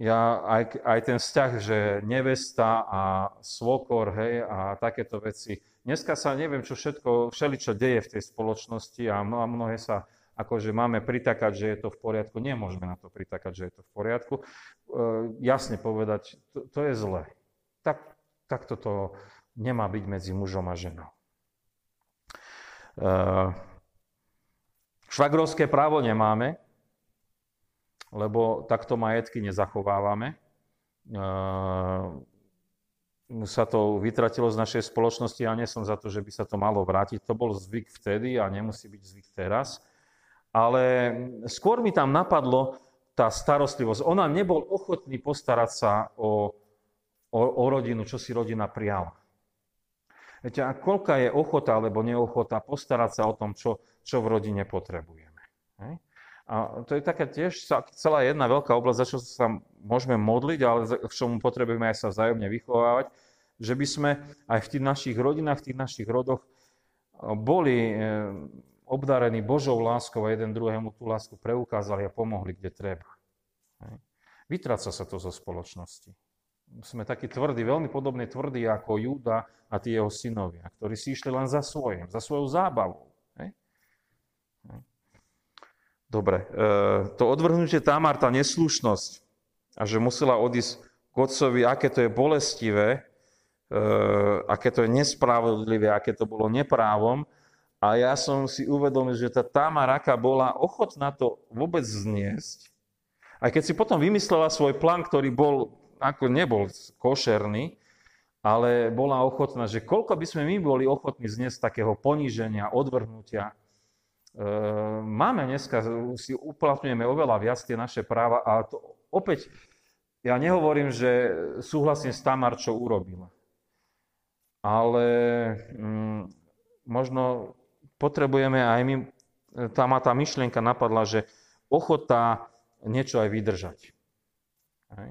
ja aj, aj ten vzťah, že nevesta a svokor, hej, a takéto veci. Dneska sa neviem, čo všetko, všeličo deje v tej spoločnosti a mnohé sa akože máme pritakať, že je to v poriadku. Nemôžeme na to pritakať, že je to v poriadku. E, jasne povedať, to, to je zlé. Tak, tak toto nemá byť medzi mužom a ženou. E, švagrovské právo nemáme, lebo takto majetky nezachovávame. E, sa to vytratilo z našej spoločnosti, ja nie som za to, že by sa to malo vrátiť. To bol zvyk vtedy a nemusí byť zvyk teraz. Ale skôr mi tam napadlo tá starostlivosť. Ona nebol ochotný postarať sa o, o, o rodinu, čo si rodina prijala. Viete, a koľka je ochota alebo neochota postarať sa o tom, čo, čo v rodine potrebujeme. A to je taká tiež celá jedna veľká oblasť, za čo sa môžeme modliť, ale k čomu potrebujeme aj sa vzájomne vychovávať, že by sme aj v tých našich rodinách, v tých našich rodoch boli obdarení Božou láskou a jeden druhému tú lásku preukázali a pomohli, kde treba. Vytráca sa to zo spoločnosti. Sme takí tvrdí, veľmi podobne tvrdí ako Júda a tí jeho synovia, ktorí si išli len za svojím, za svojou zábavou. Dobre, e, to odvrhnutie Tamar, tá neslušnosť a že musela odísť k otcovi, aké to je bolestivé, e, aké to je nespravodlivé, aké to bolo neprávom, a ja som si uvedomil, že tá Tamaraka bola ochotná to vôbec zniesť. Aj keď si potom vymyslela svoj plán, ktorý bol, ako nebol košerný, ale bola ochotná, že koľko by sme my boli ochotní zniesť takého poníženia, odvrhnutia. E, máme dneska, si uplatňujeme oveľa viac tie naše práva a to opäť, ja nehovorím, že súhlasím s Tamar, čo urobila. Ale mm, možno potrebujeme aj my, tá ma tá myšlienka napadla, že ochota niečo aj vydržať. Hej.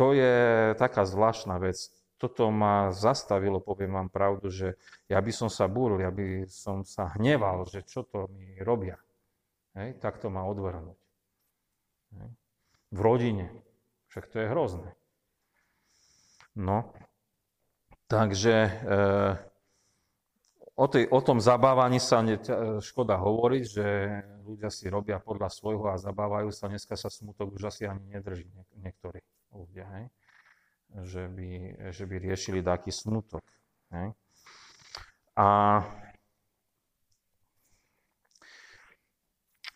To je taká zvláštna vec. Toto ma zastavilo, poviem vám pravdu, že ja by som sa búril, ja by som sa hneval, že čo to mi robia. Hej. Tak to má odvrhnúť. Hej. V rodine. Však to je hrozné. No, takže e, O, tej, o tom zabávaní sa ne, škoda hovoriť, že ľudia si robia podľa svojho a zabávajú sa. Dneska sa smutok už asi ani nedrží niektorí ľudia, hej? Že, by, že by riešili taký smutok. Hej? A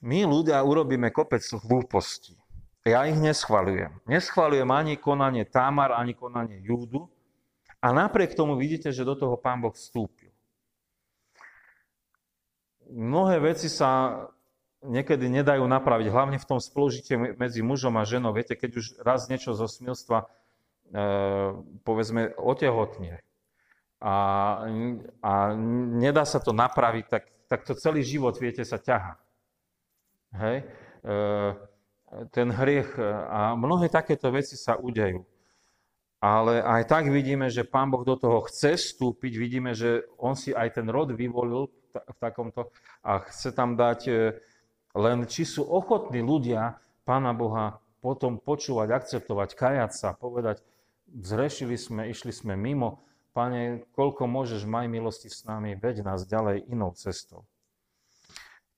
my ľudia urobíme kopec hlúpostí. Ja ich neschvalujem. Neschvalujem ani konanie Tamar, ani konanie Júdu. A napriek tomu vidíte, že do toho pán Boh vstúpi mnohé veci sa niekedy nedajú napraviť, hlavne v tom spolužite medzi mužom a ženou. Viete, keď už raz niečo zo smilstva, e, povedzme, otehotne a, a nedá sa to napraviť, tak, tak to celý život, viete, sa ťaha. Hej? E, ten hriech a mnohé takéto veci sa udejú. Ale aj tak vidíme, že Pán Boh do toho chce vstúpiť, vidíme, že On si aj ten rod vyvolil v takomto a chce tam dať e, len, či sú ochotní ľudia Pána Boha potom počúvať, akceptovať, kajať sa, povedať, zrešili sme, išli sme mimo, Pane, koľko môžeš, maj milosti s nami, veď nás ďalej inou cestou.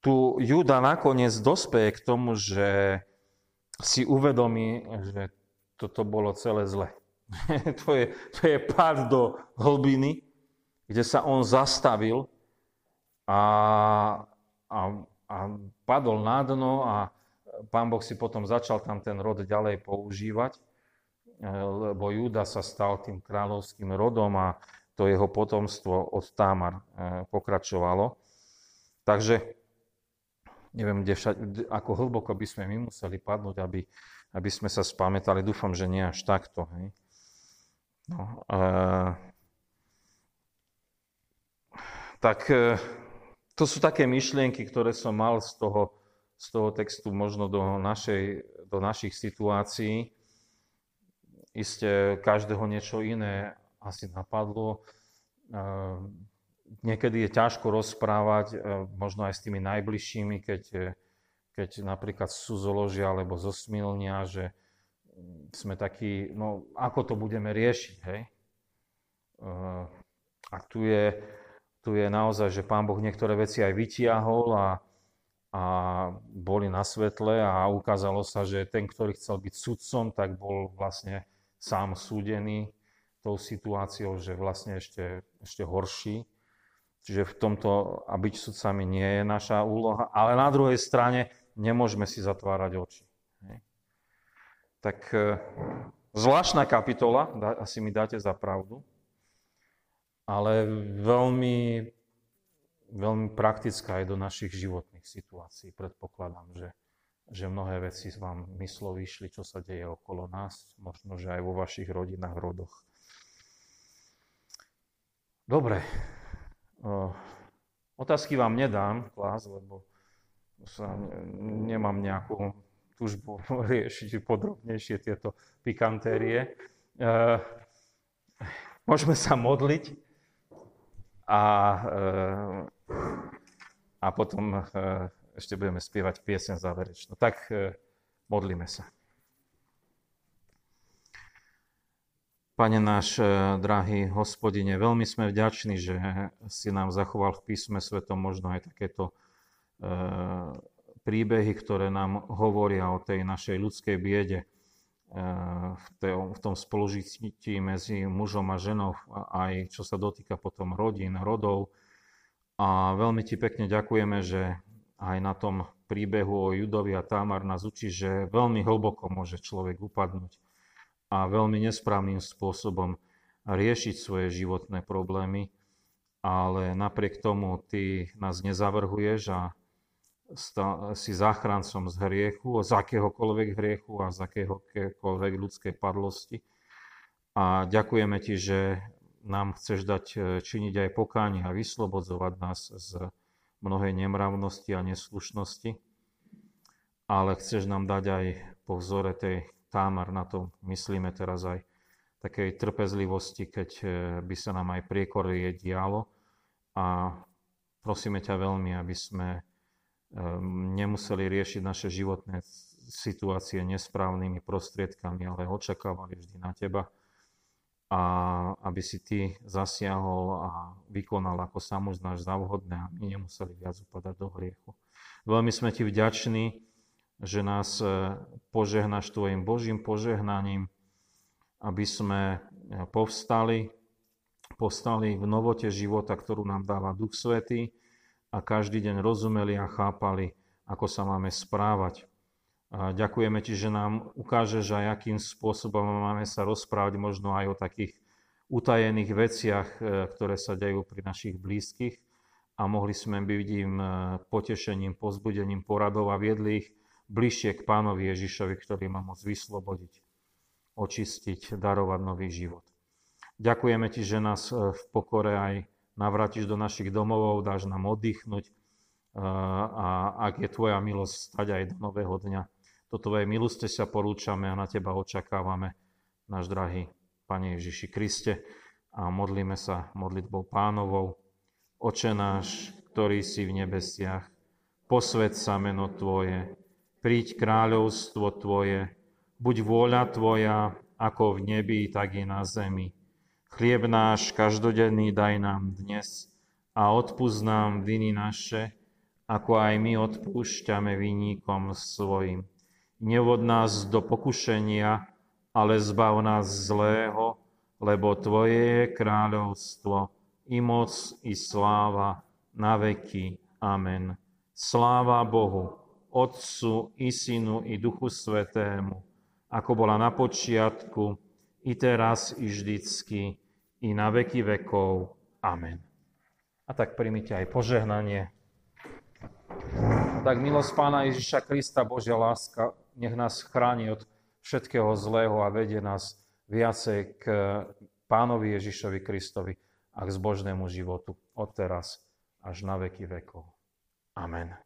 Tu Juda nakoniec dospeje k tomu, že si uvedomí, že toto bolo celé zle. to, je, to je pád do hlbiny, kde sa on zastavil a, a, a padol na dno a pán Boh si potom začal tam ten rod ďalej používať, lebo Júda sa stal tým kráľovským rodom a to jeho potomstvo od Támar pokračovalo. Takže neviem, kde všade, ako hlboko by sme my museli padnúť, aby, aby sme sa spamätali. Dúfam, že nie až takto. Hej. No, e, tak e, to sú také myšlienky, ktoré som mal z toho, z toho textu možno do, našej, do našich situácií. Isté každého niečo iné asi napadlo. E, niekedy je ťažko rozprávať, e, možno aj s tými najbližšími, keď, keď napríklad sú zoložia alebo zosmilnia, že mm, sme takí, no ako to budeme riešiť, hej? E, a tu je, tu je naozaj, že Pán Boh niektoré veci aj vytiahol a, a boli na svetle a ukázalo sa, že ten, ktorý chcel byť sudcom, tak bol vlastne sám súdený tou situáciou, že vlastne ešte, ešte horší. Čiže v tomto, a byť sudcami nie je naša úloha, ale na druhej strane nemôžeme si zatvárať oči. Tak e, zvláštna kapitola, asi mi dáte za pravdu, ale veľmi, veľmi praktická aj do našich životných situácií. Predpokladám, že, že mnohé veci vám myslo vyšli, čo sa deje okolo nás, možno, že aj vo vašich rodinách, rodoch. Dobre, Otázky vám nedám klás, lebo sa nemám nejakú túžbu riešiť podrobnejšie tieto pikantérie. Môžeme sa modliť a, a potom ešte budeme spievať piesen záverečnú. Tak modlíme sa. Pane náš, drahý hospodine, veľmi sme vďační, že si nám zachoval v písme svetom možno aj takéto e, príbehy, ktoré nám hovoria o tej našej ľudskej biede, e, v, tom spolužití medzi mužom a ženou, aj čo sa dotýka potom rodín, rodov. A veľmi ti pekne ďakujeme, že aj na tom príbehu o Judovi a Tamar nás učí, že veľmi hlboko môže človek upadnúť a veľmi nesprávnym spôsobom riešiť svoje životné problémy, ale napriek tomu ty nás nezavrhuješ a si záchrancom z hriechu, z akéhokoľvek hriechu a z akéhokoľvek ľudskej padlosti. A ďakujeme ti, že nám chceš dať e, činiť aj pokánie a vyslobodzovať nás z mnohej nemravnosti a neslušnosti, ale chceš nám dať aj po vzore tej Támar, na to myslíme teraz aj takej trpezlivosti, keď e, by sa nám aj priekorie dialo. A prosíme ťa veľmi, aby sme nemuseli riešiť naše životné situácie nesprávnymi prostriedkami, ale očakávali vždy na teba. A aby si ty zasiahol a vykonal, ako sa uznáš a my nemuseli viac upadať do hriechu. Veľmi sme ti vďační, že nás e, požehnáš Tvojim Božím požehnaním, aby sme e, povstali, povstali v novote života, ktorú nám dáva Duch Svetý a každý deň rozumeli a chápali, ako sa máme správať. A ďakujeme Ti, že nám ukážeš aj, akým spôsobom máme sa rozprávať možno aj o takých utajených veciach, e, ktoré sa dejú pri našich blízkych a mohli sme byť im potešením, pozbudením, poradov a viedli ich bližšie k pánovi Ježišovi, ktorý má môcť vyslobodiť, očistiť, darovať nový život. Ďakujeme ti, že nás e, v pokore aj navrátiš do našich domovov, dáš nám oddychnúť a ak je tvoja milosť stať aj do nového dňa. Do tvojej milosti sa porúčame a na teba očakávame, náš drahý Pane Ježiši Kriste a modlíme sa modlitbou pánovou. Oče náš, ktorý si v nebesiach, posved sa meno Tvoje, príď kráľovstvo Tvoje, buď vôľa Tvoja, ako v nebi, tak i na zemi. Chlieb náš každodenný daj nám dnes a odpúsť nám viny naše, ako aj my odpúšťame vinníkom svojim. Nevod nás do pokušenia, ale zbav nás zlého, lebo Tvoje je kráľovstvo, i moc, i sláva, na veky. Amen. Sláva Bohu, Otcu, i Synu, i Duchu Svetému, ako bola na počiatku, i teraz, i vždycky, i na veky vekov. Amen. A tak primite aj požehnanie. Tak milosť Pána Ježiša Krista, Božia láska, nech nás chráni od všetkého zlého a vedie nás viacej k Pánovi Ježišovi Kristovi a k zbožnému životu od teraz až na veky vekov. Amen.